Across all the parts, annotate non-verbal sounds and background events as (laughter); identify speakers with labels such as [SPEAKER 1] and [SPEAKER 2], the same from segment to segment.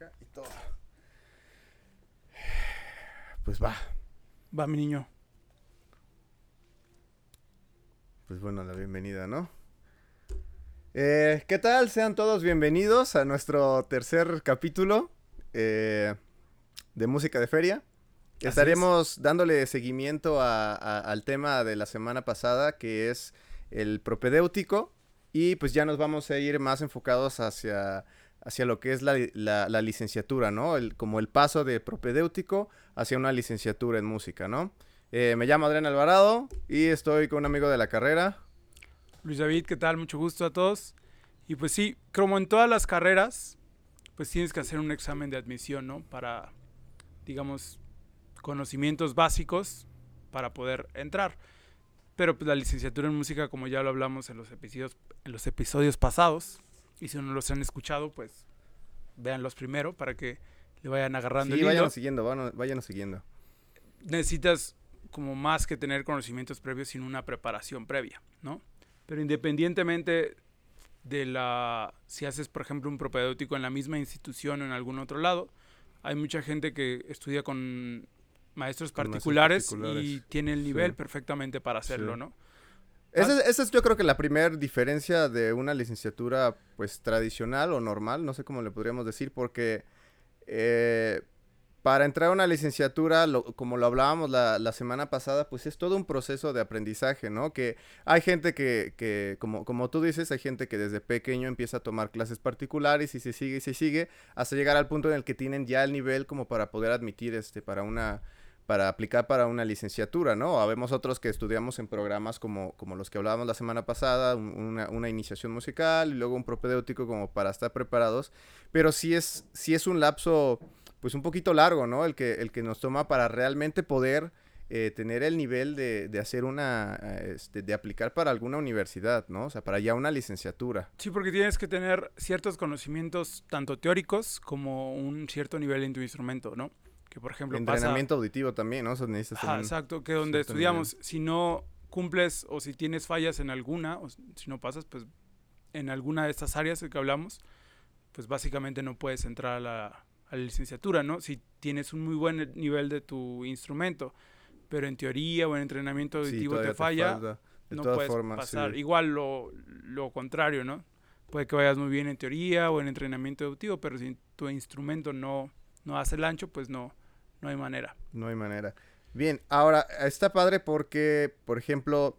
[SPEAKER 1] acá y todo. Pues va.
[SPEAKER 2] Va, mi niño.
[SPEAKER 1] Pues bueno, la bienvenida, ¿no? Eh, ¿Qué tal? Sean todos bienvenidos a nuestro tercer capítulo eh, de música de feria.
[SPEAKER 2] Así
[SPEAKER 1] Estaremos dándole seguimiento a- a- al tema de la semana pasada, que es el propedéutico. Y pues ya nos vamos a ir más enfocados hacia, hacia lo que es la, la- licenciatura, ¿no? El, como el paso de propedéutico hacia una licenciatura en música, ¿no? Eh, me llamo Adrián Alvarado y estoy con un amigo de la carrera.
[SPEAKER 2] Luis David, ¿qué tal? Mucho gusto a todos. Y pues sí, como en todas las carreras, pues tienes que hacer un examen de admisión, ¿no? Para, digamos, conocimientos básicos para poder entrar. Pero pues la licenciatura en música, como ya lo hablamos en los episodios, en los episodios pasados, y si no los han escuchado, pues véanlos primero para que le vayan agarrando
[SPEAKER 1] Sí,
[SPEAKER 2] el
[SPEAKER 1] váyanos siguiendo, váyanos, váyanos siguiendo.
[SPEAKER 2] necesitas como más que tener conocimientos previos, sino una preparación previa, ¿no? Pero independientemente de la, si haces, por ejemplo, un propedéutico en la misma institución o en algún otro lado, hay mucha gente que estudia con maestros
[SPEAKER 1] Con maestros
[SPEAKER 2] particulares, y tiene el nivel
[SPEAKER 1] sí.
[SPEAKER 2] perfectamente para hacerlo,
[SPEAKER 1] Sí.
[SPEAKER 2] ¿no?
[SPEAKER 1] Esa, es- esa es yo creo que la primera diferencia de una licenciatura pues tradicional o normal, no sé cómo le podríamos decir, porque eh, para entrar a una licenciatura, lo- como lo hablábamos la, la semana pasada, pues es todo un proceso de aprendizaje, ¿no? Que hay gente que, que como, como tú dices, hay gente que desde pequeño empieza a tomar clases particulares y se sigue y se sigue hasta llegar al punto en el que tienen ya el nivel como para poder admitir este para una para aplicar para una licenciatura, ¿no? Habemos otros que estudiamos en programas como, como los que hablábamos la semana pasada, un- una, una iniciación musical y luego un propedéutico como para estar preparados, pero sí es, sí es un lapso pues un poquito largo, ¿no? El que, el que nos toma para realmente poder eh, tener el nivel de, de hacer una, eh, este, de aplicar para alguna universidad, ¿no? O sea, para ya una licenciatura.
[SPEAKER 2] Sí, porque tienes que tener ciertos conocimientos, tanto teóricos como un cierto nivel en tu instrumento, ¿no? Que, por ejemplo.
[SPEAKER 1] Entrenamiento auditivo también, ¿no? Necesitas
[SPEAKER 2] Ajá, exacto, que donde estudiamos, si no cumples o si tienes fallas en alguna, o si no pasas, pues en alguna de estas áreas de que hablamos, pues básicamente no puedes entrar a la, a la licenciatura, ¿no? Si tienes un muy buen nivel de tu instrumento, pero en teoría o en entrenamiento auditivo te falla.
[SPEAKER 1] De
[SPEAKER 2] no
[SPEAKER 1] todas
[SPEAKER 2] puedes
[SPEAKER 1] formas,
[SPEAKER 2] pasar.
[SPEAKER 1] sí.
[SPEAKER 2] Igual lo, lo contrario, ¿no? Puede que vayas muy bien en teoría o en entrenamiento auditivo, pero si tu instrumento no, no hace el ancho, pues no, no hay manera.
[SPEAKER 1] No hay manera. Bien, ahora está padre porque, por ejemplo,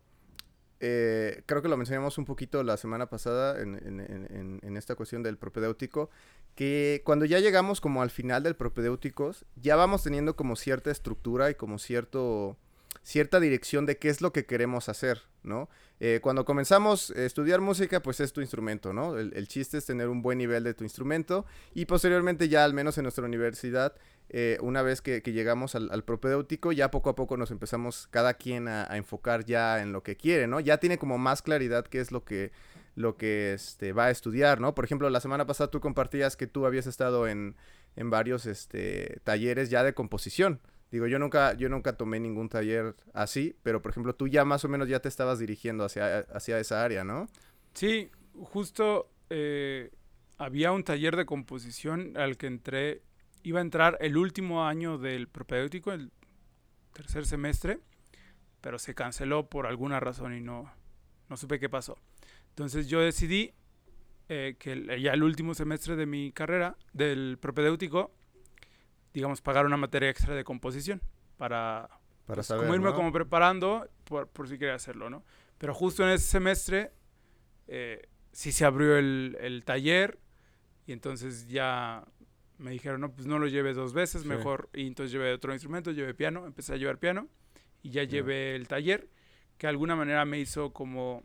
[SPEAKER 1] eh, creo que lo mencionamos un poquito la semana pasada en, en- esta cuestión del propedéutico, que cuando ya llegamos como al final del propedéutico, ya vamos teniendo como cierta estructura y como cierto cierta dirección de qué es lo que queremos hacer, ¿no? Eh, cuando comenzamos a estudiar música, pues es tu instrumento, ¿no? El, el chiste es tener un buen nivel de tu instrumento y posteriormente ya, al menos en nuestra universidad, eh, una vez que, que llegamos al, propedéutico, ya poco a poco nos empezamos cada quien a, a enfocar ya en lo que quiere, ¿no? Ya tiene como más claridad qué es lo que, lo que este, va a estudiar, ¿no? Por ejemplo, la semana pasada tú compartías que tú habías estado en, en varios este, talleres ya de composición. Digo, yo nunca, yo nunca tomé ningún taller así, pero por ejemplo, tú ya más o menos ya te estabas dirigiendo hacia, hacia esa área, ¿no?
[SPEAKER 2] Sí, justo eh, había un taller de composición al que entré, iba a entrar el último año del propedéutico, el tercer semestre, pero se canceló por alguna razón y no, no supe qué pasó. Entonces yo decidí eh, que ya el último semestre de mi carrera, del propedéutico, digamos, pagar una materia extra de composición para
[SPEAKER 1] Para
[SPEAKER 2] pues,
[SPEAKER 1] saber,
[SPEAKER 2] como irme
[SPEAKER 1] ¿no?
[SPEAKER 2] como preparando por, por si quería hacerlo, ¿no? Pero justo en ese semestre eh, sí se abrió el, el taller y entonces ya me dijeron, no, pues no lo lleves dos veces,
[SPEAKER 1] Sí.
[SPEAKER 2] mejor. Y entonces llevé otro instrumento, llevé piano, empecé a llevar piano y ya
[SPEAKER 1] Ya.
[SPEAKER 2] llevé el taller, que de alguna manera me hizo como,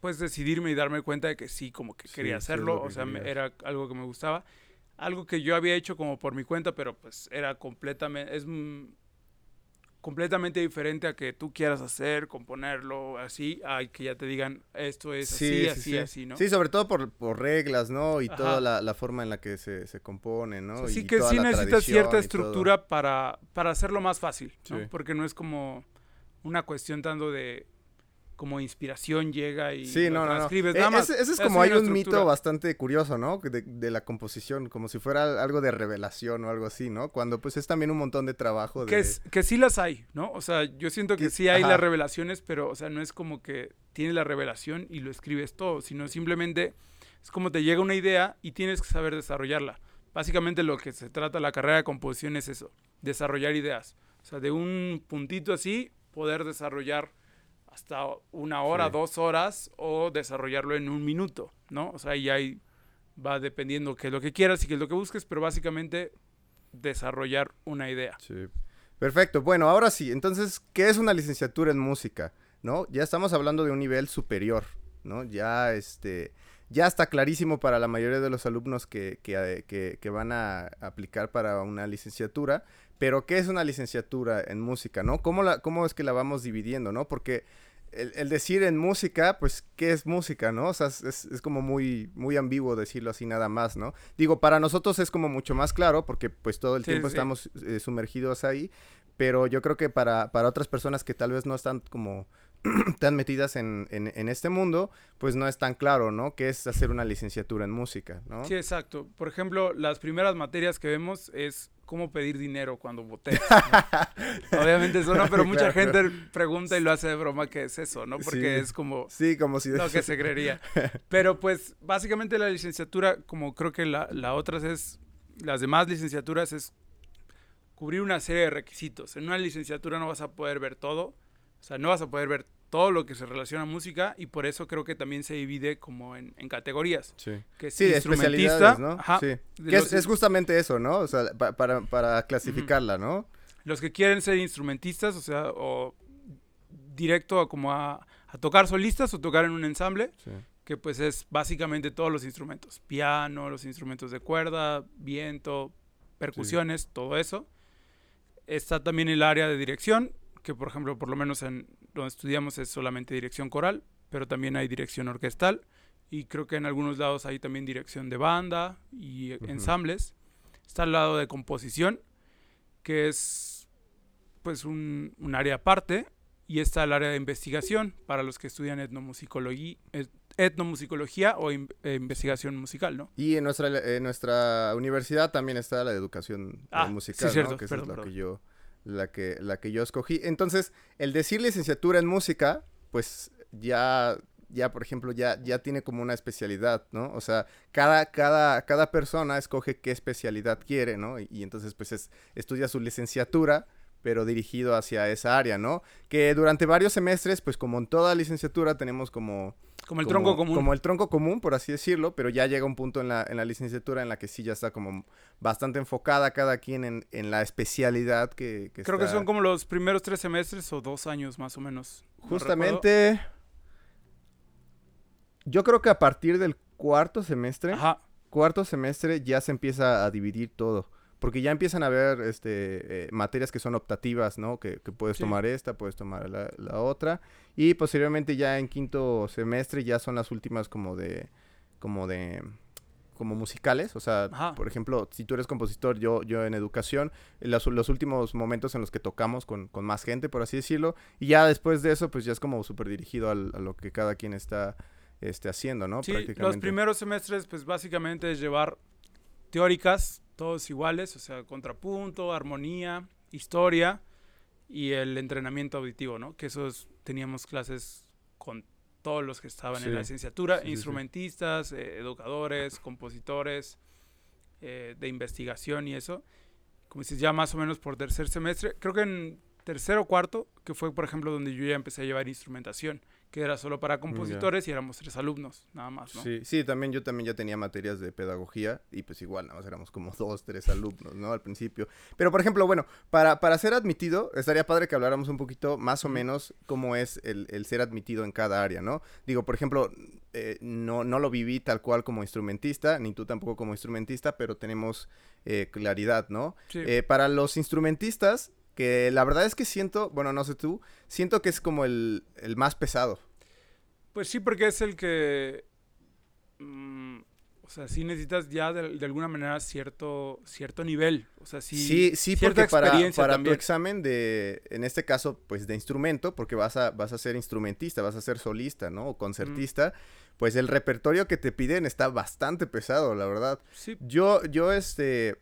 [SPEAKER 2] pues decidirme y darme cuenta de que sí, como que
[SPEAKER 1] Sí,
[SPEAKER 2] quería
[SPEAKER 1] sí
[SPEAKER 2] hacerlo,
[SPEAKER 1] lo que
[SPEAKER 2] o sea,
[SPEAKER 1] querías.
[SPEAKER 2] era algo que me gustaba. Algo que yo había hecho como por mi cuenta, pero pues era completamente, es mm, completamente diferente a que tú quieras hacer, componerlo así, a que ya te digan esto es así, así, así, ¿no?
[SPEAKER 1] Sí, sobre todo por, por reglas, ¿no? Y
[SPEAKER 2] Ajá.
[SPEAKER 1] toda la, la forma en la que se, se compone, ¿no?
[SPEAKER 2] Así
[SPEAKER 1] Y
[SPEAKER 2] que
[SPEAKER 1] toda
[SPEAKER 2] sí necesitas cierta estructura para, para hacerlo más fácil, ¿no?
[SPEAKER 1] Sí.
[SPEAKER 2] Porque no es como una cuestión tanto de como inspiración llega y
[SPEAKER 1] sí, no, no, no. E, ese, es como hay un mito bastante curioso, ¿no? De, de, la composición, como si fuera algo de revelación o algo así, ¿no? Cuando pues es también un montón de trabajo.
[SPEAKER 2] Que, es, que sí las hay, ¿no? O sea, yo siento que, sí hay las revelaciones, pero, o sea, no es como que tienes la revelación y lo escribes todo, sino simplemente es como te llega una idea y tienes que saber desarrollarla. Básicamente lo que se trata la carrera de composición es eso, desarrollar ideas. O sea, de un puntito así, poder desarrollar hasta una hora, dos horas o desarrollarlo en un minuto, ¿no? O sea, y ahí va dependiendo qué es lo que quieras y qué es lo que busques, pero básicamente desarrollar una idea.
[SPEAKER 1] Sí. Perfecto. Bueno, ahora sí. Entonces, ¿qué es una licenciatura en música? ¿No? Ya estamos hablando de un nivel superior, ¿no? Ya este ya está clarísimo para la mayoría de los alumnos que, que, eh, que, van a aplicar para una licenciatura, pero ¿qué es una licenciatura en música, no? ¿Cómo, la, cómo es que la vamos dividiendo, no? Porque el, decir en música, pues, ¿qué es música, no? O sea, es, como muy, muy ambiguo decirlo así nada más, ¿no? Digo, para nosotros es como mucho más claro, porque pues todo el tiempo estamos eh, sumergidos ahí, pero yo creo que para, para otras personas que tal vez no están como (clears throat) tan metidas en, en, este mundo, pues no es tan claro, ¿no? Que es hacer una licenciatura en música, ¿no?
[SPEAKER 2] Sí, exacto. Por ejemplo, las primeras materias que vemos es cómo pedir dinero cuando voté. (laughs) Obviamente eso no, pero mucha gente pregunta y lo hace de broma que es eso, ¿no? Porque es como...
[SPEAKER 1] Sí, como si...
[SPEAKER 2] Lo que (laughs) se creería. Pero pues básicamente la licenciatura, como creo que la, la otra es... Las demás licenciaturas es cubrir una serie de requisitos. En una licenciatura no vas a poder ver todo. O sea, no vas a poder ver todo lo que se relaciona a música y por eso creo que también se divide como en, categorías.
[SPEAKER 1] Sí, que es instrumentista, ¿no? sí. Que es, justamente eso, ¿no? O sea, para, para, clasificarla, ¿no?
[SPEAKER 2] Los que quieren ser instrumentistas, o sea, o directo a como a, tocar solistas o tocar en un ensamble, que pues es básicamente todos los instrumentos, piano, los instrumentos de cuerda, viento, percusiones, todo eso. Está también el área de dirección, que por ejemplo, por lo menos en donde estudiamos es solamente dirección coral, pero también hay dirección orquestal y creo que en algunos lados hay también dirección de banda y ensambles. Está al lado de composición, que es pues un, área aparte, y está el área de investigación para los que estudian etnomusicología, etnomusicología o eh, investigación musical, ¿no?
[SPEAKER 1] Y en nuestra, en nuestra universidad también está la educación ah, musical, ¿no? que es lo que yo la que, la que yo escogí. Entonces, el decir licenciatura en música, pues ya, ya por ejemplo, ya, ya tiene como una especialidad, ¿no? O sea, cada, cada, cada persona escoge qué especialidad quiere, ¿no? Y, entonces, pues es, estudia su licenciatura pero dirigido hacia esa área, ¿no? Que durante varios semestres, pues como en toda licenciatura tenemos como
[SPEAKER 2] como el tronco común.
[SPEAKER 1] Como el tronco común, por así decirlo, pero ya llega un punto en la, en la licenciatura en la que sí ya está como bastante enfocada cada quien en, en la especialidad que, que
[SPEAKER 2] Creo que son como los primeros tres semestres o dos años más o menos.
[SPEAKER 1] Justamente, yo creo que a partir del cuarto semestre, Ajá. cuarto semestre ya se empieza a dividir todo. Porque ya empiezan a haber este, eh, materias que son optativas, ¿no? Que, puedes tomar esta, puedes tomar la, otra. Y posteriormente ya en quinto semestre ya son las últimas como de... como de como musicales, o sea, por ejemplo, si tú eres compositor, yo, yo en educación, los, los últimos momentos en los que tocamos con, con, más gente, por así decirlo, y ya después de eso, pues ya es como súper dirigido a lo que cada quien está este, haciendo, ¿no?
[SPEAKER 2] Sí, los primeros semestres, pues básicamente es llevar teóricas, todos iguales, o sea, contrapunto, armonía, historia y el entrenamiento auditivo, ¿no? Que esos teníamos clases con todos los que estaban en la licenciatura, instrumentistas, eh, educadores, compositores, eh, de investigación y eso. Como dices, ya más o menos por tercer semestre, creo que en tercero o cuarto, que fue por ejemplo donde yo ya empecé a llevar instrumentación que era solo para compositores y éramos tres alumnos, nada más, ¿no?
[SPEAKER 1] Sí, sí, también yo también ya tenía materias de pedagogía y pues igual, nada más éramos como (laughs) dos, tres alumnos, ¿no? Al principio. Pero, por ejemplo, bueno, para, para ser admitido, estaría padre que habláramos un poquito más o menos cómo es el, el ser admitido en cada área, ¿no? Digo, por ejemplo, eh, no, no lo viví tal cual como instrumentista, ni tú tampoco como instrumentista, pero tenemos eh, claridad, ¿no? Eh, para los instrumentistas, que la verdad es que siento, bueno, no sé tú, siento que es como el, el más pesado.
[SPEAKER 2] Pues sí, porque es el que... Mm, O sea, sí necesitas ya de, de alguna manera cierto, cierto nivel. O sea, sí.
[SPEAKER 1] Sí, sí, porque para, para tu examen de, en este caso, pues de instrumento, porque vas a, vas a ser instrumentista, vas a ser solista, ¿no? O concertista, pues el repertorio que te piden está bastante pesado, la verdad.
[SPEAKER 2] Sí,
[SPEAKER 1] Yo, yo, este,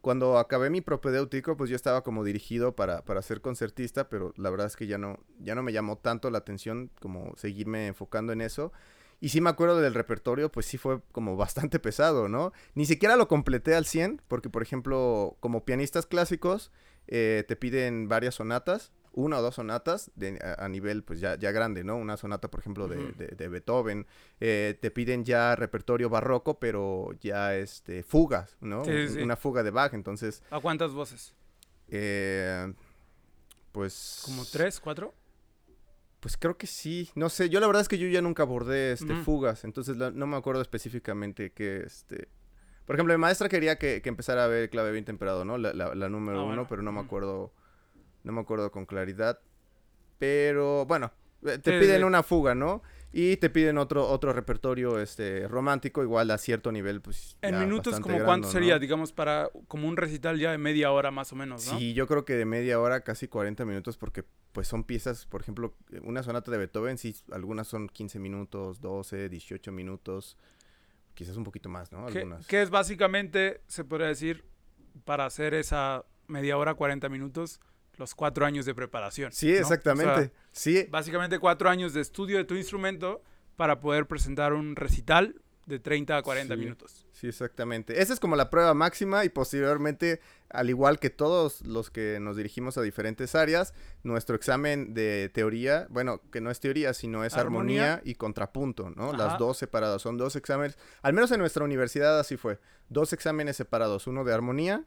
[SPEAKER 1] cuando acabé mi propedéutico, pues yo estaba como dirigido para, para ser concertista, pero la verdad es que ya no, ya no me llamó tanto la atención como seguirme enfocando en eso. Y sí me acuerdo del repertorio, pues sí fue como bastante (laughs) pesado, ¿no? Ni siquiera lo completé al 100, porque por ejemplo, como pianistas clásicos, eh, te piden varias sonatas, una o dos sonatas de- a, a nivel pues ya, ya grande, ¿no? Una sonata, por ejemplo, de, de- de Beethoven. Eh, te piden ya repertorio barroco, pero ya este fugas, ¿no?
[SPEAKER 2] Sí, sí.
[SPEAKER 1] Una fuga de Bach, entonces,
[SPEAKER 2] ¿A cuántas voces?
[SPEAKER 1] eh, pues...
[SPEAKER 2] ¿Como tres, cuatro?
[SPEAKER 1] Pues creo que sí. No sé, yo la verdad es que yo ya nunca abordé este, fugas, entonces la- no me acuerdo específicamente que este... Por ejemplo, mi maestra quería que, que empezara a ver clave bien temperado, ¿no? La, la- la número
[SPEAKER 2] Ah,
[SPEAKER 1] uno, pero no me acuerdo, no me acuerdo con claridad. Pero bueno, eh, te piden una fuga, ¿no? Y te piden otro, otro repertorio este, romántico, igual a cierto nivel, pues.
[SPEAKER 2] En minutos, como
[SPEAKER 1] grande,
[SPEAKER 2] cuánto
[SPEAKER 1] ¿no?
[SPEAKER 2] sería, digamos, para como un recital ya de media hora más o menos, ¿no?
[SPEAKER 1] Sí, yo creo que de media hora, casi 40 minutos, porque pues son piezas, por ejemplo, una sonata de Beethoven, sí, algunas son 15 minutos, 12, 18 minutos, quizás un poquito más, ¿no?
[SPEAKER 2] Que,
[SPEAKER 1] Algunas.
[SPEAKER 2] que es básicamente, se podría decir, para hacer esa media hora, 40 minutos, los cuatro años de preparación.
[SPEAKER 1] Sí,
[SPEAKER 2] ¿no? O
[SPEAKER 1] exactamente.
[SPEAKER 2] sea,
[SPEAKER 1] sí,
[SPEAKER 2] básicamente cuatro años de estudio de tu instrumento para poder presentar un recital de 30 a 40
[SPEAKER 1] Sí.
[SPEAKER 2] minutos.
[SPEAKER 1] sí, exactamente. Esa es como la prueba máxima y posteriormente, al igual que todos los que nos dirigimos a diferentes áreas, nuestro examen de teoría, bueno, que no es teoría, sino es armonía,
[SPEAKER 2] Armonía.
[SPEAKER 1] y contrapunto, ¿no?
[SPEAKER 2] Ajá.
[SPEAKER 1] Las dos separadas, son dos exámenes, al menos en nuestra universidad así fue, dos exámenes separados, uno de armonía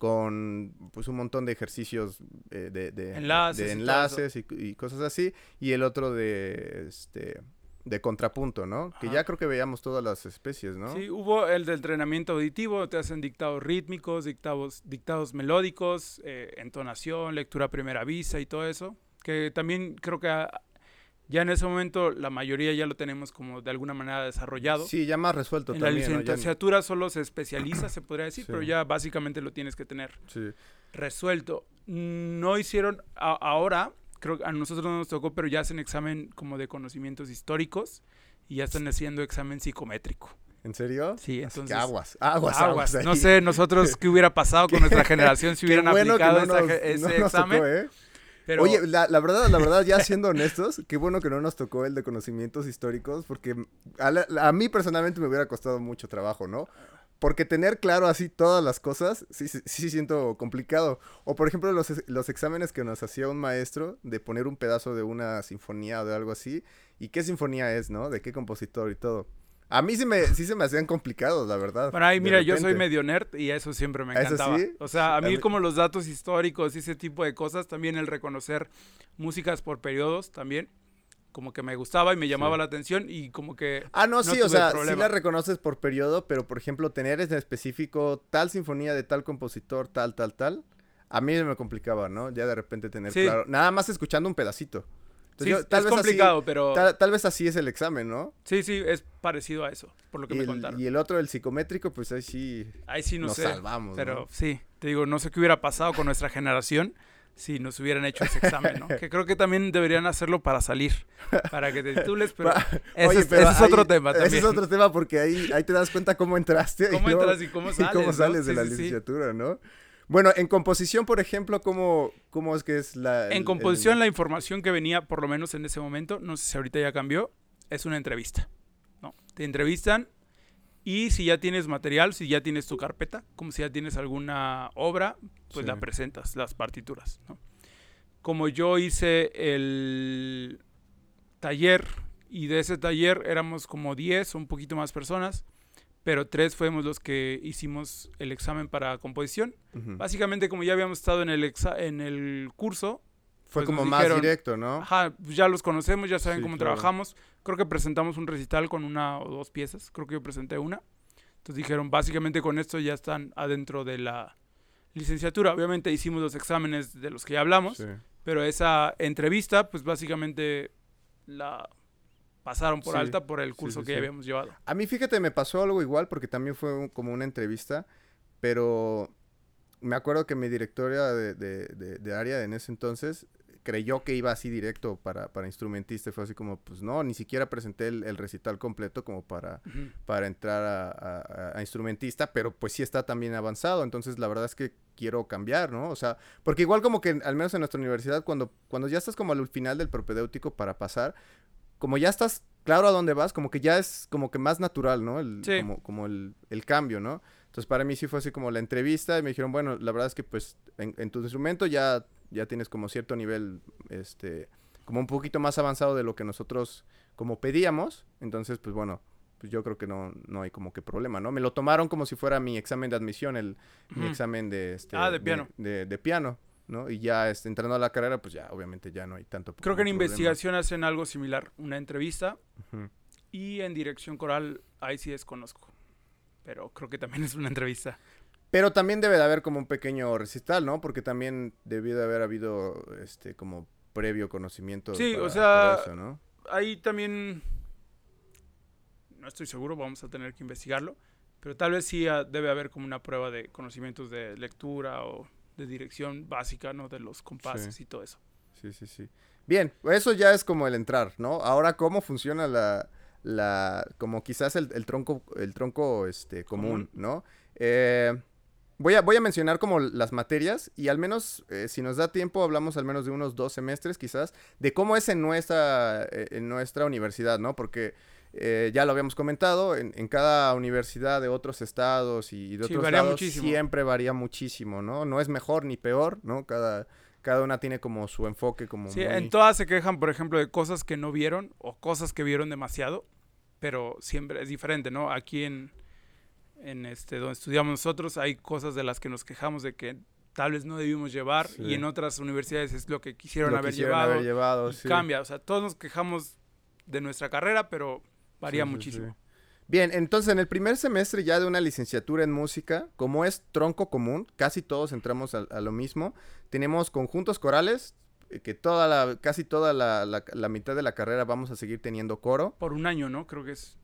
[SPEAKER 1] con pues un montón de ejercicios eh, de, de-
[SPEAKER 2] Enlaces
[SPEAKER 1] de
[SPEAKER 2] y todo
[SPEAKER 1] enlaces y, y cosas así y el otro de este de contrapunto, ¿no? Que ya creo que veíamos todas las especies, ¿no?
[SPEAKER 2] Sí, hubo el de entrenamiento auditivo, te hacen dictados rítmicos, dictados, dictados melódicos, eh, entonación, lectura a primera vista y todo eso, que también creo que ah, ya en ese momento la mayoría ya lo tenemos como de alguna manera desarrollado.
[SPEAKER 1] Sí, ya más resuelto
[SPEAKER 2] en la licenciatura solo se especializa, se podría decir,
[SPEAKER 1] Sí.
[SPEAKER 2] pero ya básicamente lo tienes que tener
[SPEAKER 1] sí.
[SPEAKER 2] resuelto. No hicieron a- ahora, creo que a nosotros no nos tocó, pero ya hacen examen como de conocimientos históricos y ya están haciendo examen psicométrico.
[SPEAKER 1] ¿En serio?
[SPEAKER 2] Sí, entonces-
[SPEAKER 1] aguas, aguas, aguas.
[SPEAKER 2] No sé nosotros qué hubiera pasado con nuestra generación si (laughs) hubieran
[SPEAKER 1] bueno
[SPEAKER 2] aplicado
[SPEAKER 1] no nos-
[SPEAKER 2] ese
[SPEAKER 1] no
[SPEAKER 2] examen.
[SPEAKER 1] tocó, ¿eh?
[SPEAKER 2] Pero
[SPEAKER 1] Oye, la, verdad, la verdad, ya siendo honestos, qué bueno que no nos tocó el de conocimientos históricos, porque a, la- mí personalmente me hubiera costado mucho trabajo, ¿no? Porque tener claro así todas las cosas, sí, sí, sí siento complicado. O por ejemplo, los, los exámenes que nos hacía un maestro de poner un pedazo de una sinfonía o de algo así, y qué sinfonía es, ¿no? De qué compositor y todo. A mí sí, me, sí se me hacían complicados, la verdad.
[SPEAKER 2] bueno, ahí mira, yo soy medio nerd y eso siempre me
[SPEAKER 1] ¿A eso
[SPEAKER 2] encantaba.
[SPEAKER 1] sí?
[SPEAKER 2] O sea, a
[SPEAKER 1] A
[SPEAKER 2] mí como los datos históricos y ese tipo de cosas, también el reconocer músicas por periodos también, como que me gustaba y me llamaba
[SPEAKER 1] Sí.
[SPEAKER 2] la atención y como que
[SPEAKER 1] Ah, no,
[SPEAKER 2] no
[SPEAKER 1] sí, o sea, sí
[SPEAKER 2] problema.
[SPEAKER 1] la reconoces por periodo, pero por ejemplo, tener en específico tal sinfonía de tal compositor, tal, tal, tal, a mí me complicaba, ¿no? Ya de repente tener
[SPEAKER 2] Sí.
[SPEAKER 1] claro, nada más escuchando un pedacito.
[SPEAKER 2] Sí,
[SPEAKER 1] Entonces, yo- tal
[SPEAKER 2] es
[SPEAKER 1] vez así-
[SPEAKER 2] complicado, pero
[SPEAKER 1] tal, tal vez así es el examen, ¿no?
[SPEAKER 2] sí, sí, es parecido a eso, por lo que
[SPEAKER 1] Y
[SPEAKER 2] me
[SPEAKER 1] el,
[SPEAKER 2] contaron.
[SPEAKER 1] y el otro, el psicométrico, pues ahí sí
[SPEAKER 2] Ahí sí no
[SPEAKER 1] nos
[SPEAKER 2] sé,
[SPEAKER 1] salvamos,
[SPEAKER 2] pero
[SPEAKER 1] ¿no?
[SPEAKER 2] sí, te digo, no sé qué hubiera pasado con nuestra generación si nos hubieran hecho ese examen, ¿no? (laughs) Que creo que también deberían hacerlo para salir, para que te titules, pero (laughs) ese,
[SPEAKER 1] Oye,
[SPEAKER 2] es,
[SPEAKER 1] pero
[SPEAKER 2] ese es otro
[SPEAKER 1] ahí-
[SPEAKER 2] tema también.
[SPEAKER 1] Ese es otro tema porque ahí, ahí te das cuenta cómo entraste. (laughs) y
[SPEAKER 2] ¿Cómo
[SPEAKER 1] luego-
[SPEAKER 2] entras y cómo
[SPEAKER 1] y
[SPEAKER 2] sales?
[SPEAKER 1] cómo
[SPEAKER 2] no?
[SPEAKER 1] sales de
[SPEAKER 2] Sí,
[SPEAKER 1] la
[SPEAKER 2] sí.
[SPEAKER 1] licenciatura, ¿no? Bueno, en composición, por ejemplo, ¿cómo, cómo es que es la... el-
[SPEAKER 2] En composición,
[SPEAKER 1] el-
[SPEAKER 2] la información que venía, por lo menos en ese momento, no sé si ahorita ya cambió, es una entrevista. ¿no? Te entrevistan y si ya tienes material, si ya tienes tu carpeta, como si ya tienes alguna obra, pues
[SPEAKER 1] Sí.
[SPEAKER 2] la presentas, las partituras. ¿no? Como yo hice el taller y de ese taller éramos como 10 o un poquito más personas, pero tres fuimos los que hicimos el examen para composición.
[SPEAKER 1] Ujú.
[SPEAKER 2] Básicamente, como ya habíamos estado en el, exa- en el curso,
[SPEAKER 1] Fue
[SPEAKER 2] pues
[SPEAKER 1] como más
[SPEAKER 2] dijeron,
[SPEAKER 1] directo, ¿no?
[SPEAKER 2] Ajá, pues ya los conocemos, ya saben
[SPEAKER 1] Sí,
[SPEAKER 2] cómo
[SPEAKER 1] claro.
[SPEAKER 2] trabajamos. Creo que presentamos un recital con una o dos piezas. Creo que yo presenté una. Entonces dijeron, básicamente con esto ya están adentro de la licenciatura. Obviamente hicimos los exámenes de los que ya hablamos,
[SPEAKER 1] Sí.
[SPEAKER 2] pero esa entrevista, pues básicamente la pasaron por
[SPEAKER 1] Sí,
[SPEAKER 2] alta por el curso
[SPEAKER 1] sí,
[SPEAKER 2] que ya habíamos llevado.
[SPEAKER 1] A mí, fíjate, me pasó algo igual porque también fue un- como una entrevista, pero me acuerdo que mi directora de, de- de- de área en ese entonces creyó que iba así directo para, para instrumentista y fue así como, pues no, ni siquiera presenté el, el recital completo como para, para entrar a- a instrumentista, pero pues sí está también avanzado, entonces la verdad es que quiero cambiar, ¿no? O sea, porque igual como que al menos en nuestra universidad, cuando, cuando ya estás como al final del propedéutico para pasar, como ya estás claro a dónde vas, como que ya es como que más natural, ¿no? El,
[SPEAKER 2] Sí.
[SPEAKER 1] Como, como el, el cambio, ¿no? Entonces para mí sí fue así como la entrevista y me dijeron, bueno, la verdad es que pues en, en tu instrumento ya, ya tienes como cierto nivel, este, como un poquito más avanzado de lo que nosotros como pedíamos, entonces pues bueno, pues yo creo que no, no hay como que problema, ¿no? Me lo tomaron como si fuera mi examen de admisión, el, mi examen de, este,
[SPEAKER 2] Ah, de piano.
[SPEAKER 1] De, de piano, ¿no? Y ya este, entrando a la carrera, pues ya obviamente ya no hay tanto
[SPEAKER 2] Creo que en
[SPEAKER 1] problema.
[SPEAKER 2] investigación hacen algo similar, una entrevista y en dirección coral ahí sí desconozco. Pero creo que también (laughs) es una entrevista.
[SPEAKER 1] Pero también debe de haber como un pequeño recital, ¿no? Porque también debió de haber habido este como previo conocimiento.
[SPEAKER 2] Sí, o sea,
[SPEAKER 1] para eso, ¿no?
[SPEAKER 2] Ahí también no estoy seguro, vamos a tener que investigarlo, pero tal vez sí ah, debe haber como una prueba de conocimientos de lectura o de dirección básica, ¿no? De los compases y todo eso.
[SPEAKER 1] Sí, sí, sí. Bien, eso ya es como el entrar, ¿no? Ahora, ¿cómo funciona la, la como quizás el, el tronco, el tronco, este, común,
[SPEAKER 2] Común.
[SPEAKER 1] ¿no? Eh, voy a, voy a mencionar como las materias y al menos, eh, si nos da tiempo, hablamos al menos de unos dos semestres quizás, de cómo es en nuestra, eh, en nuestra universidad, ¿no? Porque eh, ya lo habíamos comentado, en, en cada universidad de otros estados y de
[SPEAKER 2] Sí,
[SPEAKER 1] otros
[SPEAKER 2] varía
[SPEAKER 1] siempre varía muchísimo, ¿no? No es mejor ni peor, ¿no? Cada, cada una tiene como su enfoque como
[SPEAKER 2] Sí,
[SPEAKER 1] muy-
[SPEAKER 2] en todas se quejan, por ejemplo, de cosas que no vieron o cosas que vieron demasiado, pero siempre es diferente, ¿no? Aquí en, en este, donde estudiamos nosotros hay cosas de las que nos quejamos de que tal vez no debimos llevar
[SPEAKER 1] Sí.
[SPEAKER 2] y en otras universidades es lo que quisieron
[SPEAKER 1] lo
[SPEAKER 2] haber
[SPEAKER 1] quisieron
[SPEAKER 2] llevado.
[SPEAKER 1] haber llevado,
[SPEAKER 2] y
[SPEAKER 1] sí.
[SPEAKER 2] cambia, o sea, todos nos quejamos de nuestra carrera, pero varía
[SPEAKER 1] Sí,
[SPEAKER 2] muchísimo.
[SPEAKER 1] sí. Bien, entonces en el primer semestre ya de una licenciatura en música, como es tronco común, casi todos entramos a, a lo mismo. Tenemos conjuntos corales, eh, que toda la, casi toda la, la- la mitad de la carrera vamos a seguir teniendo coro.
[SPEAKER 2] Por un año, ¿no? Creo que es.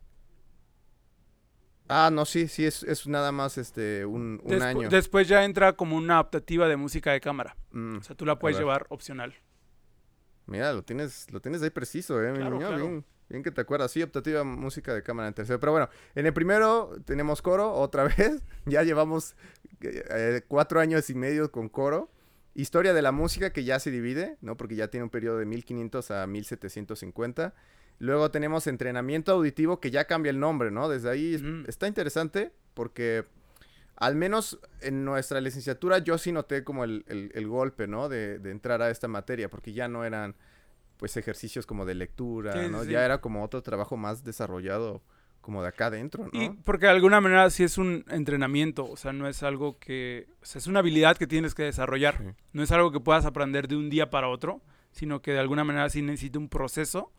[SPEAKER 1] Ah, no, sí, sí, es, es nada más este un, un
[SPEAKER 2] Despu-
[SPEAKER 1] año.
[SPEAKER 2] Después ya entra como una adaptativa de música de cámara.
[SPEAKER 1] Mm,
[SPEAKER 2] O sea, tú la puedes llevar opcional.
[SPEAKER 1] Mira, lo tienes, lo tienes ahí preciso, eh, mi niño,
[SPEAKER 2] claro.
[SPEAKER 1] bien, bien que te acuerdas. Sí, optativa música de cámara en tercero. Pero bueno, en el primero tenemos coro otra (laughs) vez. ya llevamos eh, cuatro años y medio con coro. Historia de la música que ya se divide, ¿no? Porque ya tiene un periodo de 1500 a 1750. Luego tenemos entrenamiento auditivo que ya cambia el nombre, ¿no? Desde ahí
[SPEAKER 2] Ujú.
[SPEAKER 1] está interesante porque al menos en nuestra licenciatura yo sí noté como el, el- el golpe, ¿no? De, de entrar a esta materia, porque ya no eran pues ejercicios como de lectura,
[SPEAKER 2] Sí, sí,
[SPEAKER 1] ¿no?
[SPEAKER 2] sí.
[SPEAKER 1] Ya era como otro trabajo más desarrollado como de acá adentro, ¿no?
[SPEAKER 2] Y porque de alguna manera sí es un entrenamiento, o sea, no es algo que, o sea, es una habilidad que tienes que desarrollar,
[SPEAKER 1] Sí.
[SPEAKER 2] no es algo que puedas aprender de un día para otro, sino que de alguna manera sí necesita un proceso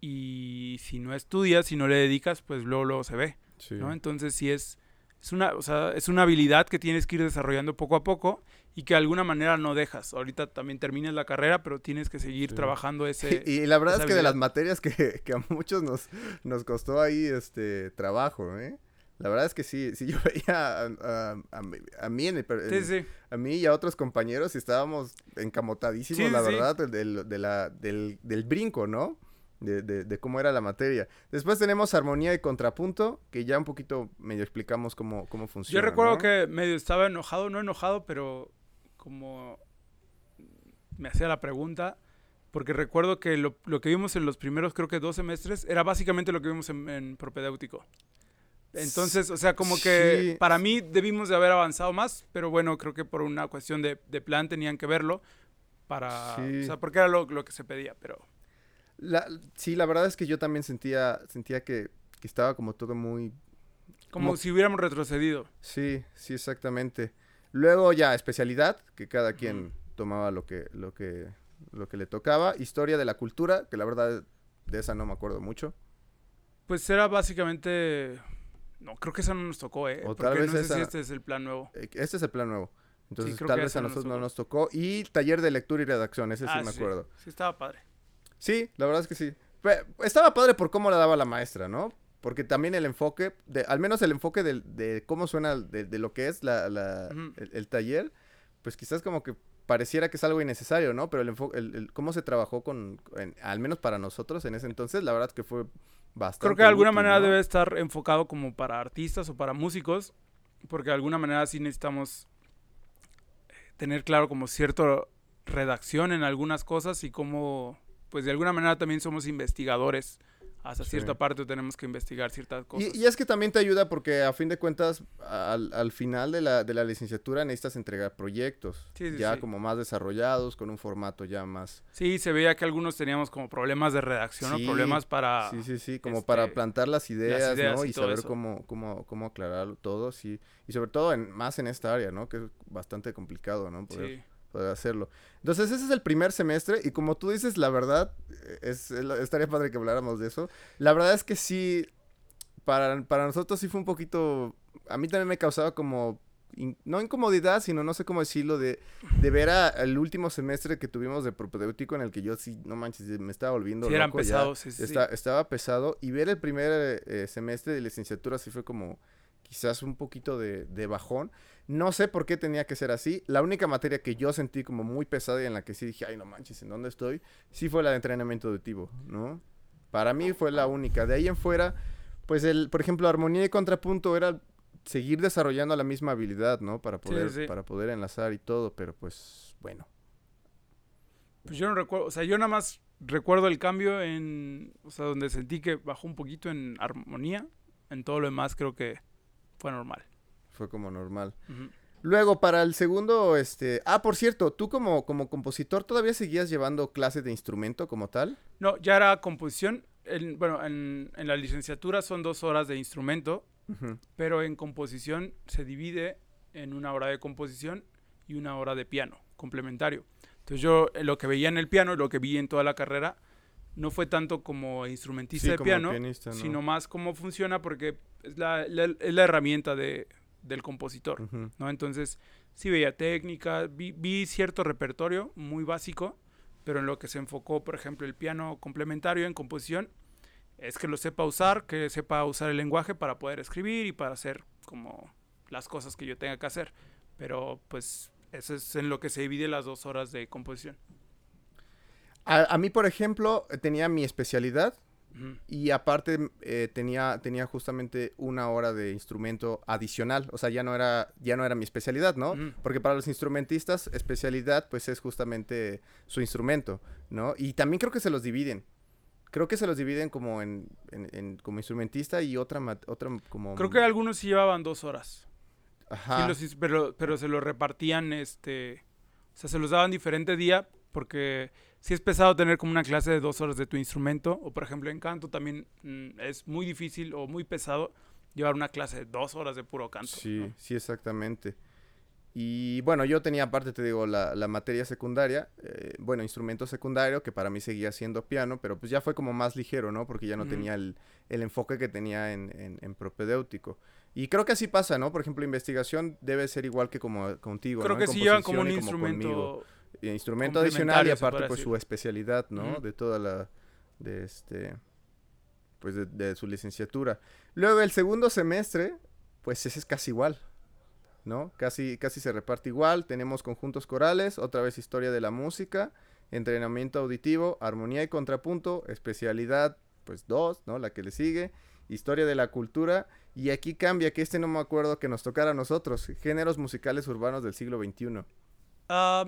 [SPEAKER 2] y si no estudias, si no le dedicas, pues luego, luego se ve. ¿no? Entonces sí es, es una, o sea, es una habilidad que tienes que ir desarrollando poco a poco y que de alguna manera no dejas. Ahorita también terminas la carrera, pero tienes que seguir
[SPEAKER 1] Sí.
[SPEAKER 2] trabajando ese...
[SPEAKER 1] Y, (laughs) y la verdad es que de las materias que, que a muchos nos, nos costó ahí este trabajo, ¿eh? La verdad es que sí, sí yo (laughs) veía a, a- a mí- a mí en el per-
[SPEAKER 2] Sí,
[SPEAKER 1] en-
[SPEAKER 2] sí.
[SPEAKER 1] a mí y a otros compañeros y estábamos encamotadísimos, la verdad, del, del- de la- del, del brinco, ¿no? De, de- de cómo era la materia. Después tenemos armonía y contrapunto, que ya un poquito medio explicamos cómo, cómo funciona.
[SPEAKER 2] Yo recuerdo
[SPEAKER 1] ¿no?
[SPEAKER 2] que medio estaba enojado, no enojado, pero como me hacía la pregunta, porque recuerdo que lo, lo que vimos en los primeros, creo que dos semestres, era básicamente lo que vimos en, en propedéutico. Entonces, o sea, como que
[SPEAKER 1] Sí.
[SPEAKER 2] para mí debimos de haber avanzado más, pero bueno, creo que por una cuestión de, de plan tenían que verlo para...
[SPEAKER 1] Sí.
[SPEAKER 2] O sea, porque era lo, lo que se pedía, pero...
[SPEAKER 1] La- sí, la verdad es que yo también sentía, sentía que, que estaba como todo muy...
[SPEAKER 2] Como,
[SPEAKER 1] Como-
[SPEAKER 2] si hubiéramos retrocedido.
[SPEAKER 1] Sí, sí, exactamente. Luego ya especialidad, que cada quien tomaba lo que, lo que, lo que le tocaba. Historia de la cultura, que la verdad de esa no me acuerdo mucho.
[SPEAKER 2] Pues era básicamente... No, creo que esa no nos tocó, ¿eh?
[SPEAKER 1] O
[SPEAKER 2] Porque
[SPEAKER 1] tal vez
[SPEAKER 2] no sé
[SPEAKER 1] esa-
[SPEAKER 2] si este es el plan nuevo.
[SPEAKER 1] Eh, Este es el plan nuevo. Entonces tal vez a
[SPEAKER 2] no nos
[SPEAKER 1] nosotros no nos tocó. Y taller de lectura y redacción, ese sí
[SPEAKER 2] Ah,
[SPEAKER 1] me acuerdo.
[SPEAKER 2] Sí, estaba padre.
[SPEAKER 1] Sí, la verdad es que sí. Estaba padre por cómo la daba la maestra, ¿no? Porque también el enfoque, de, al menos el enfoque de, cómo suena, de, de lo que es la, el, el taller, pues quizás como que pareciera que es algo innecesario, ¿no? Pero el enfoque, el, el- cómo se trabajó con, en- al menos para nosotros en ese entonces, la verdad que fue bastante
[SPEAKER 2] Creo que de alguna
[SPEAKER 1] útil,
[SPEAKER 2] manera
[SPEAKER 1] ¿no?
[SPEAKER 2] debe estar enfocado como para artistas o para músicos, porque de alguna manera sí necesitamos eh, tener claro como cierta redacción en algunas cosas y como, pues de alguna manera también somos investigadores. Hasta
[SPEAKER 1] Sí.
[SPEAKER 2] cierta parte tenemos que investigar ciertas cosas.
[SPEAKER 1] Y, y es que también te ayuda porque a fin de cuentas, al, al final de la, de la licenciatura necesitas entregar proyectos
[SPEAKER 2] Sí, sí,
[SPEAKER 1] ya
[SPEAKER 2] sí.
[SPEAKER 1] como más desarrollados, con un formato ya más...
[SPEAKER 2] Sí, se veía que algunos teníamos como problemas de redacción
[SPEAKER 1] Sí,
[SPEAKER 2] o problemas para...
[SPEAKER 1] Sí, sí, sí, como
[SPEAKER 2] este,
[SPEAKER 1] para plantar las ideas,
[SPEAKER 2] ideas
[SPEAKER 1] ¿no?
[SPEAKER 2] y
[SPEAKER 1] Y, saber
[SPEAKER 2] eso.
[SPEAKER 1] cómo, cómo, cómo aclararlo todo, sí. Y sobre todo en, más en esta área, ¿no? Que es bastante complicado, ¿no? Poder,
[SPEAKER 2] Sí.
[SPEAKER 1] Poder hacerlo. Entonces, ese es el primer semestre y como tú dices, la verdad, eh, es, estaría padre que habláramos de eso. La verdad es que sí, para, para nosotros sí fue un poquito, a mí también me causaba como, in- no incomodidad, sino no sé cómo decirlo, de, de ver a- el último semestre que tuvimos de propedéutico en el que yo sí, no manches, me estaba volviendo
[SPEAKER 2] Sí, eran
[SPEAKER 1] loco
[SPEAKER 2] pesados. sí, sí, sí.
[SPEAKER 1] Está- Estaba pesado y ver el primer eh, semestre de licenciatura sí fue como quizás un poquito de, de bajón. No sé por qué tenía que ser así. La única materia que yo sentí como muy pesada y en la que sí dije, ay, no manches, ¿en dónde estoy? Sí fue la de entrenamiento auditivo, ¿no? Para mí fue la única. De ahí en fuera, pues, el, por ejemplo, armonía y contrapunto era seguir desarrollando la misma habilidad, ¿no? Para
[SPEAKER 2] Sí,
[SPEAKER 1] poder,
[SPEAKER 2] sí.
[SPEAKER 1] para poder enlazar y todo, pero pues, bueno.
[SPEAKER 2] Pues yo no recuerdo, o sea, yo nada más recuerdo el cambio en, o sea, donde sentí que bajó un poquito en armonía, en todo lo demás creo que fue normal.
[SPEAKER 1] Fue como normal. Luego, para el segundo, este... Ah, por cierto, tú como, como compositor, ¿todavía seguías llevando clases de instrumento como tal?
[SPEAKER 2] No, ya era composición, en- bueno, en, en la licenciatura son dos horas de instrumento, pero en composición se divide en una hora de composición y una hora de piano, complementario. Entonces yo eh, lo que veía en el piano lo que vi en toda la carrera no fue tanto como instrumentista
[SPEAKER 1] Sí,
[SPEAKER 2] de
[SPEAKER 1] como
[SPEAKER 2] piano,
[SPEAKER 1] pianista, ¿no?
[SPEAKER 2] sino más cómo funciona porque es la, la- es la herramienta de, del compositor. ¿no? Entonces sí veía técnica, vi, vi cierto repertorio muy básico, pero en lo que se enfocó, por ejemplo, el piano complementario en composición, es que lo sepa usar, que sepa usar el lenguaje para poder escribir y para hacer como las cosas que yo tenga que hacer. Pero pues eso es en lo que se divide las dos horas de composición.
[SPEAKER 1] A, a mí, por ejemplo, tenía mi especialidad y aparte eh, tenía, tenía justamente una hora de instrumento adicional. O sea, ya no era, ya no era mi especialidad, ¿no? Porque para los instrumentistas, especialidad, pues es justamente su instrumento, ¿no? Y también creo que se los dividen. Creo que se los dividen como en, en- en- como instrumentista y otra, otra como...
[SPEAKER 2] Creo que algunos sí llevaban dos horas.
[SPEAKER 1] Ajá.
[SPEAKER 2] Sí, los pero, pero se lo repartían, este, o sea, se los daban diferente día porque sí es pesado tener como una clase de dos horas de tu instrumento, o por ejemplo en canto también mm, es muy difícil o muy pesado llevar una clase de dos horas de puro canto.
[SPEAKER 1] Sí,
[SPEAKER 2] ¿no?
[SPEAKER 1] sí, exactamente. Y bueno, yo tenía aparte, te digo, la, la materia secundaria, eh, bueno, instrumento secundario, que para mí seguía siendo piano, pero pues ya fue como más ligero, ¿no? Porque ya no tenía el, el enfoque que tenía en, en, en propedéutico. Y creo que así pasa, ¿no? Por ejemplo, investigación debe ser igual que como contigo,
[SPEAKER 2] Creo
[SPEAKER 1] ¿no?
[SPEAKER 2] que sí llevan como un
[SPEAKER 1] como
[SPEAKER 2] instrumento.
[SPEAKER 1] Instrumento adicional y aparte pues su especialidad, ¿no? De toda la de este pues de, de su licenciatura. Luego el segundo semestre, pues ese es casi igual. ¿No? Casi casi se reparte igual, tenemos conjuntos corales, otra vez historia de la música, entrenamiento auditivo, armonía y contrapunto, especialidad pues dos, ¿no? La que le sigue, historia de la cultura y aquí cambia que este no me acuerdo que nos tocara a nosotros, géneros musicales urbanos del siglo XXI.
[SPEAKER 2] Ah,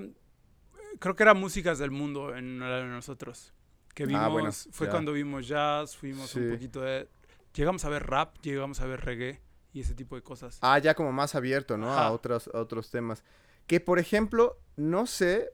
[SPEAKER 2] creo que era músicas del mundo en la de nosotros. Que vimos,
[SPEAKER 1] Ah, bueno,
[SPEAKER 2] fue
[SPEAKER 1] ya.
[SPEAKER 2] cuando vimos jazz, fuimos
[SPEAKER 1] Sí.
[SPEAKER 2] un poquito de... Llegamos a ver rap, llegamos a ver reggae y ese tipo de cosas.
[SPEAKER 1] Ah, ya como más abierto, ¿no? A otros, a otros temas. Que, por ejemplo, no sé,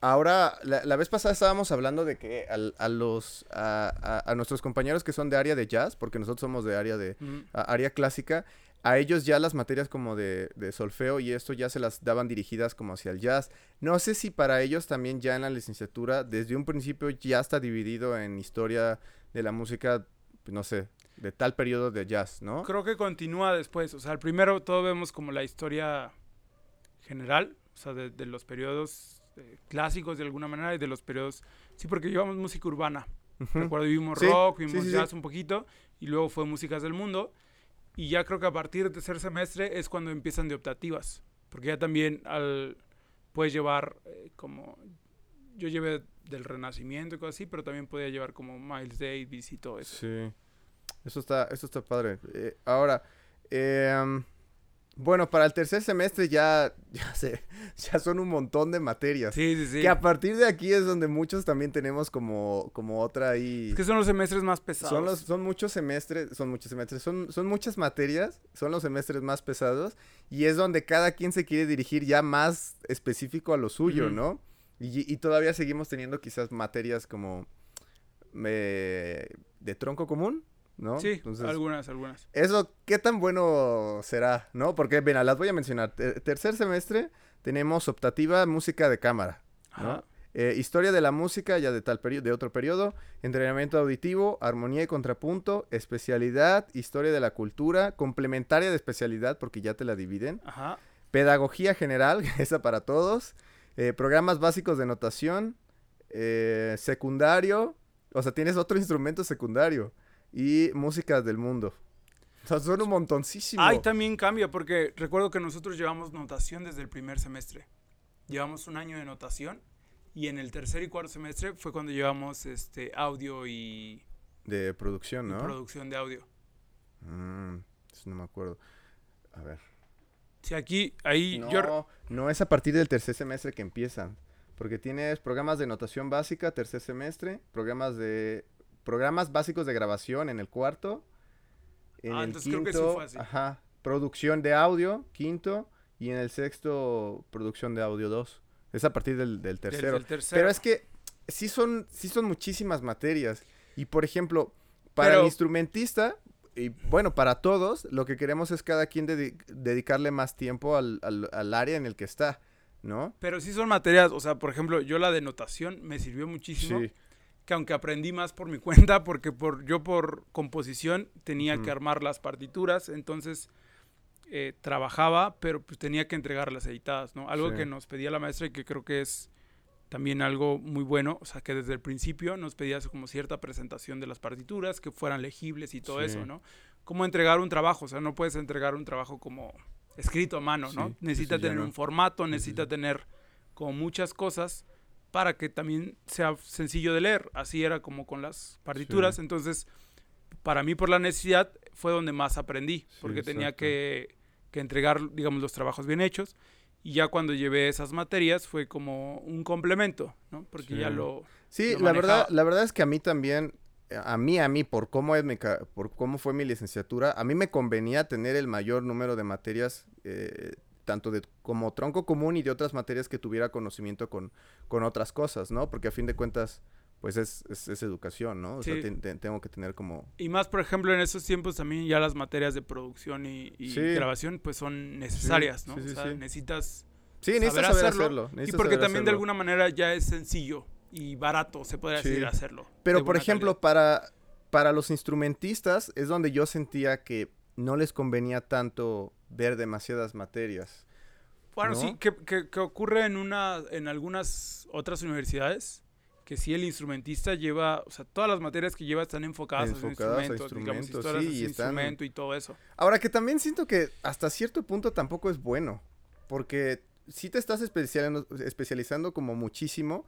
[SPEAKER 1] ahora, la, la vez pasada estábamos hablando de que al- a, los, a, a- a nuestros compañeros que son de área de jazz, porque nosotros somos de área de, área clásica, a ellos ya las materias como de, de solfeo y esto ya se las daban dirigidas como hacia el jazz. No sé si para ellos también ya en la licenciatura, desde un principio ya está dividido en historia de la música, pues, no sé, de tal periodo de jazz, ¿no?
[SPEAKER 2] Creo que continúa después. O sea, al primero todo vemos como la historia general, o sea, de, de los periodos eh, clásicos de alguna manera y de los periodos... Sí, porque llevamos música urbana.
[SPEAKER 1] Ujú.
[SPEAKER 2] Recuerdo vimos
[SPEAKER 1] Sí,
[SPEAKER 2] rock,
[SPEAKER 1] sí,
[SPEAKER 2] vimos
[SPEAKER 1] sí, sí.
[SPEAKER 2] jazz un poquito y luego fue músicas del mundo. Y ya creo que a partir del tercer semestre es cuando empiezan de optativas. Porque ya también al, puedes llevar eh, como... Yo llevé del Renacimiento y cosas así, pero también podía llevar como Miles Davis y todo eso.
[SPEAKER 1] Sí. Eso está, eso está padre. Eh, ahora, em, bueno, para el tercer semestre ya, (laughs) ya, sé, ya son un montón de materias.
[SPEAKER 2] Sí, sí, sí.
[SPEAKER 1] Que a partir de aquí es donde muchos también tenemos como, como otra ahí.
[SPEAKER 2] Es que son los semestres más pesados.
[SPEAKER 1] Son, los, son muchos semestres, son muchos semestres, son, son muchas materias, son los semestres más pesados y es donde cada quien se quiere dirigir ya más específico a lo suyo. ¿no? Y, y todavía seguimos teniendo quizás materias como eh, de tronco común, ¿no?
[SPEAKER 2] Sí,
[SPEAKER 1] Entonces,
[SPEAKER 2] algunas, algunas.
[SPEAKER 1] eso, ¿qué tan bueno será, no? Porque, ven, las voy a mencionar. Ter- tercer semestre tenemos optativa música de cámara, ¿no?
[SPEAKER 2] Ajá.
[SPEAKER 1] Eh, historia de la música, ya de tal periodo, de otro periodo, entrenamiento auditivo, armonía y contrapunto, especialidad, historia de la cultura, complementaria de especialidad, porque ya te la dividen,
[SPEAKER 2] Ajá.
[SPEAKER 1] pedagogía general, (laughs) esa para todos, eh, programas básicos de notación, eh, secundario, o sea, tienes otro instrumento secundario, y música del mundo. O sea, son un montoncísimo.
[SPEAKER 2] Ahí también cambia, porque recuerdo que nosotros llevamos notación desde el primer semestre. Llevamos un año de notación y en el tercer y cuarto semestre fue cuando llevamos este audio y,
[SPEAKER 1] De producción, ¿no?
[SPEAKER 2] producción de audio.
[SPEAKER 1] Mm, eso no me acuerdo. A ver.
[SPEAKER 2] Sí, aquí, ahí
[SPEAKER 1] No,
[SPEAKER 2] yo...
[SPEAKER 1] no es a partir del tercer semestre que empiezan. Porque tienes programas de notación básica, tercer semestre, programas de programas básicos de grabación en el cuarto. En
[SPEAKER 2] Ah,
[SPEAKER 1] el
[SPEAKER 2] entonces creo
[SPEAKER 1] quinto,
[SPEAKER 2] que sí fue así.
[SPEAKER 1] ajá, producción de audio, quinto, y en el sexto, producción de audio 2. Es a partir del, del
[SPEAKER 2] del-
[SPEAKER 1] tercero.
[SPEAKER 2] del tercero.
[SPEAKER 1] Pero es que sí son, sí son muchísimas materias. Y por ejemplo, para
[SPEAKER 2] Pero-
[SPEAKER 1] el instrumentista, y bueno, para todos, lo que queremos es cada quien dedi- dedicarle más tiempo al, al- al área en el que está, ¿no?
[SPEAKER 2] Pero sí son materias, o sea, por ejemplo, yo la de notación me sirvió muchísimo.
[SPEAKER 1] Sí,
[SPEAKER 2] que aunque aprendí más por mi (laughs) cuenta, porque por, yo por composición tenía que armar las partituras, entonces eh, trabajaba, pero pues tenía que entregarlas editadas, ¿no? Algo
[SPEAKER 1] Sí.
[SPEAKER 2] que nos pedía la maestra y que creo que es también algo muy bueno, o sea, que desde el principio nos pedía como cierta presentación de las partituras, que fueran legibles y todo
[SPEAKER 1] Sí.
[SPEAKER 2] eso, ¿no? Cómo entregar un trabajo, o sea, no puedes entregar un trabajo como escrito a mano, ¿no?
[SPEAKER 1] Sí,
[SPEAKER 2] Necesita
[SPEAKER 1] ya
[SPEAKER 2] tener
[SPEAKER 1] no.
[SPEAKER 2] un formato, necesita tener como muchas cosas para que también sea sencillo de leer. Así era como con las partituras.
[SPEAKER 1] Sí.
[SPEAKER 2] Entonces, para mí por la necesidad fue donde más aprendí,
[SPEAKER 1] Sí,
[SPEAKER 2] porque tenía que, que entregar, digamos, los trabajos bien hechos. Y ya cuando llevé esas materias fue como un complemento, ¿no? Porque ya
[SPEAKER 1] Sí.
[SPEAKER 2] lo...
[SPEAKER 1] Sí,
[SPEAKER 2] lo
[SPEAKER 1] la verdad, la verdad es que a mí también, a mí, a mí, por cómo es mi por cómo fue mi licenciatura, a mí me convenía tener el mayor número de materias, eh, tanto de como tronco común y de otras materias que tuviera conocimiento con, con otras cosas, ¿no? Porque a fin de cuentas, pues es, es, es educación, ¿no? O sea, tengo que tener como...
[SPEAKER 2] Y más, por ejemplo, en esos tiempos también ya las materias de producción y, y
[SPEAKER 1] Sí.
[SPEAKER 2] grabación pues son necesarias, ¿no?
[SPEAKER 1] sí,
[SPEAKER 2] o sea, necesitas
[SPEAKER 1] Sí, necesitas
[SPEAKER 2] saber
[SPEAKER 1] saber
[SPEAKER 2] hacerlo,
[SPEAKER 1] hacerlo.
[SPEAKER 2] y porque también de alguna manera ya es sencillo y barato, se podría decir, hacerlo.
[SPEAKER 1] Pero, por ejemplo,
[SPEAKER 2] calidad.
[SPEAKER 1] para, para los instrumentistas es donde yo sentía que no les convenía tanto ver demasiadas materias.
[SPEAKER 2] Bueno,
[SPEAKER 1] ¿no?
[SPEAKER 2] sí, que, que- que ocurre en, una, en algunas otras universidades, que sí el instrumentista lleva, o sea, todas las materias que lleva están enfocadas,
[SPEAKER 1] Enfocadas a
[SPEAKER 2] a su instrumento, digamos,
[SPEAKER 1] instrumentos,
[SPEAKER 2] historias
[SPEAKER 1] sí,
[SPEAKER 2] de
[SPEAKER 1] y están-
[SPEAKER 2] instrumento y todo eso.
[SPEAKER 1] Ahora que también siento que hasta cierto punto tampoco es bueno, porque sí te estás especializando, especializando como muchísimo,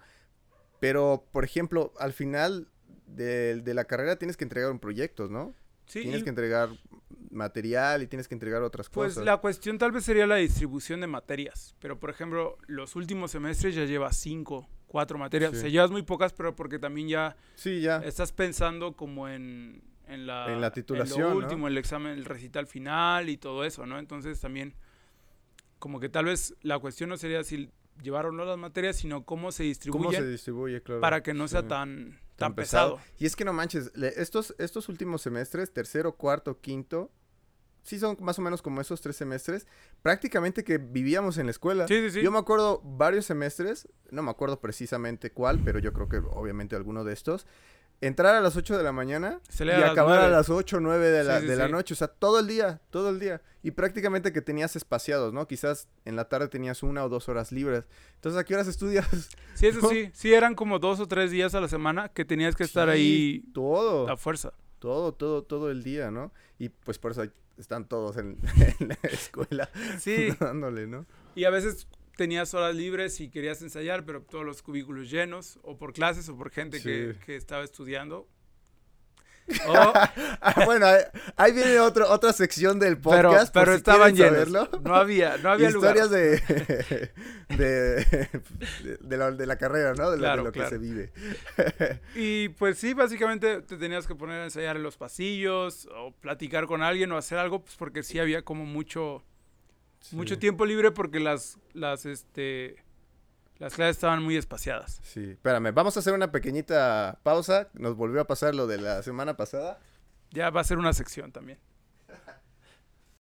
[SPEAKER 1] pero por ejemplo, al final de, de la carrera tienes que entregar un proyecto, ¿no?
[SPEAKER 2] Sí,
[SPEAKER 1] tienes que entregar material y tienes que entregar otras
[SPEAKER 2] pues
[SPEAKER 1] cosas.
[SPEAKER 2] la cuestión tal vez sería la distribución de materias, pero por ejemplo, los últimos semestres ya llevas cinco, cuatro materias,
[SPEAKER 1] Sí.
[SPEAKER 2] o sea, llevas muy pocas, pero porque también ya
[SPEAKER 1] Sí, ya.
[SPEAKER 2] estás pensando como en, en la,
[SPEAKER 1] En la titulación, ¿no?
[SPEAKER 2] lo último, el examen, el recital final y todo eso, ¿no? Entonces también, como que tal vez la cuestión no sería si llevar o no las materias, sino cómo se
[SPEAKER 1] ¿Cómo
[SPEAKER 2] distribuyen
[SPEAKER 1] se distribuye, claro?
[SPEAKER 2] para que no sea
[SPEAKER 1] Sí.
[SPEAKER 2] Tan, tan, pesado.
[SPEAKER 1] Y es que no manches, le- estos, estos últimos semestres, tercero, cuarto, quinto, sí son más o menos como esos tres semestres, prácticamente que vivíamos en la escuela.
[SPEAKER 2] Sí, sí, sí.
[SPEAKER 1] Yo me acuerdo varios semestres, no me acuerdo precisamente cuál, pero yo creo que obviamente alguno de estos, entrar a las 8 de la mañana y acabar a las 8 o 9 de la,
[SPEAKER 2] Sí, sí,
[SPEAKER 1] de la noche. O sea, todo el día, todo el día. Y prácticamente que tenías espaciados, ¿no? Quizás en la tarde tenías una o dos horas libres. Entonces, ¿a qué horas estudias?
[SPEAKER 2] Sí, eso (laughs)
[SPEAKER 1] ¿no?
[SPEAKER 2] sí. Sí, eran como dos o tres días a la semana que tenías que estar ahí
[SPEAKER 1] Todo,
[SPEAKER 2] a fuerza.
[SPEAKER 1] todo, todo, todo el día, ¿no? Y pues por eso están todos en, (laughs) en la escuela
[SPEAKER 2] Sí, (laughs)
[SPEAKER 1] dándole, ¿no?
[SPEAKER 2] y a veces tenías horas libres y querías ensayar, pero todos los cubículos llenos, o por clases, o por gente que,
[SPEAKER 1] Sí.
[SPEAKER 2] que estaba estudiando. O, (laughs)
[SPEAKER 1] Ah, bueno, ahí, ahí viene otro, otra sección del podcast.
[SPEAKER 2] pero
[SPEAKER 1] si
[SPEAKER 2] estaban llenos.
[SPEAKER 1] saberlo.
[SPEAKER 2] No había, no había
[SPEAKER 1] Historias
[SPEAKER 2] lugar. (laughs)
[SPEAKER 1] de, de, de, la, de la carrera, ¿no? De, lo- de
[SPEAKER 2] Claro,
[SPEAKER 1] lo que
[SPEAKER 2] claro.
[SPEAKER 1] se vive.
[SPEAKER 2] Y pues sí, básicamente te tenías que poner a ensayar en los pasillos, o platicar con alguien, o hacer algo, pues porque sí había como mucho, mucho tiempo libre porque las, las, este, las clases estaban muy espaciadas.
[SPEAKER 1] Sí, espérame, vamos a hacer una pequeñita pausa. Nos volvió a pasar lo de la semana pasada.
[SPEAKER 2] Ya va a ser una sección también. (laughs)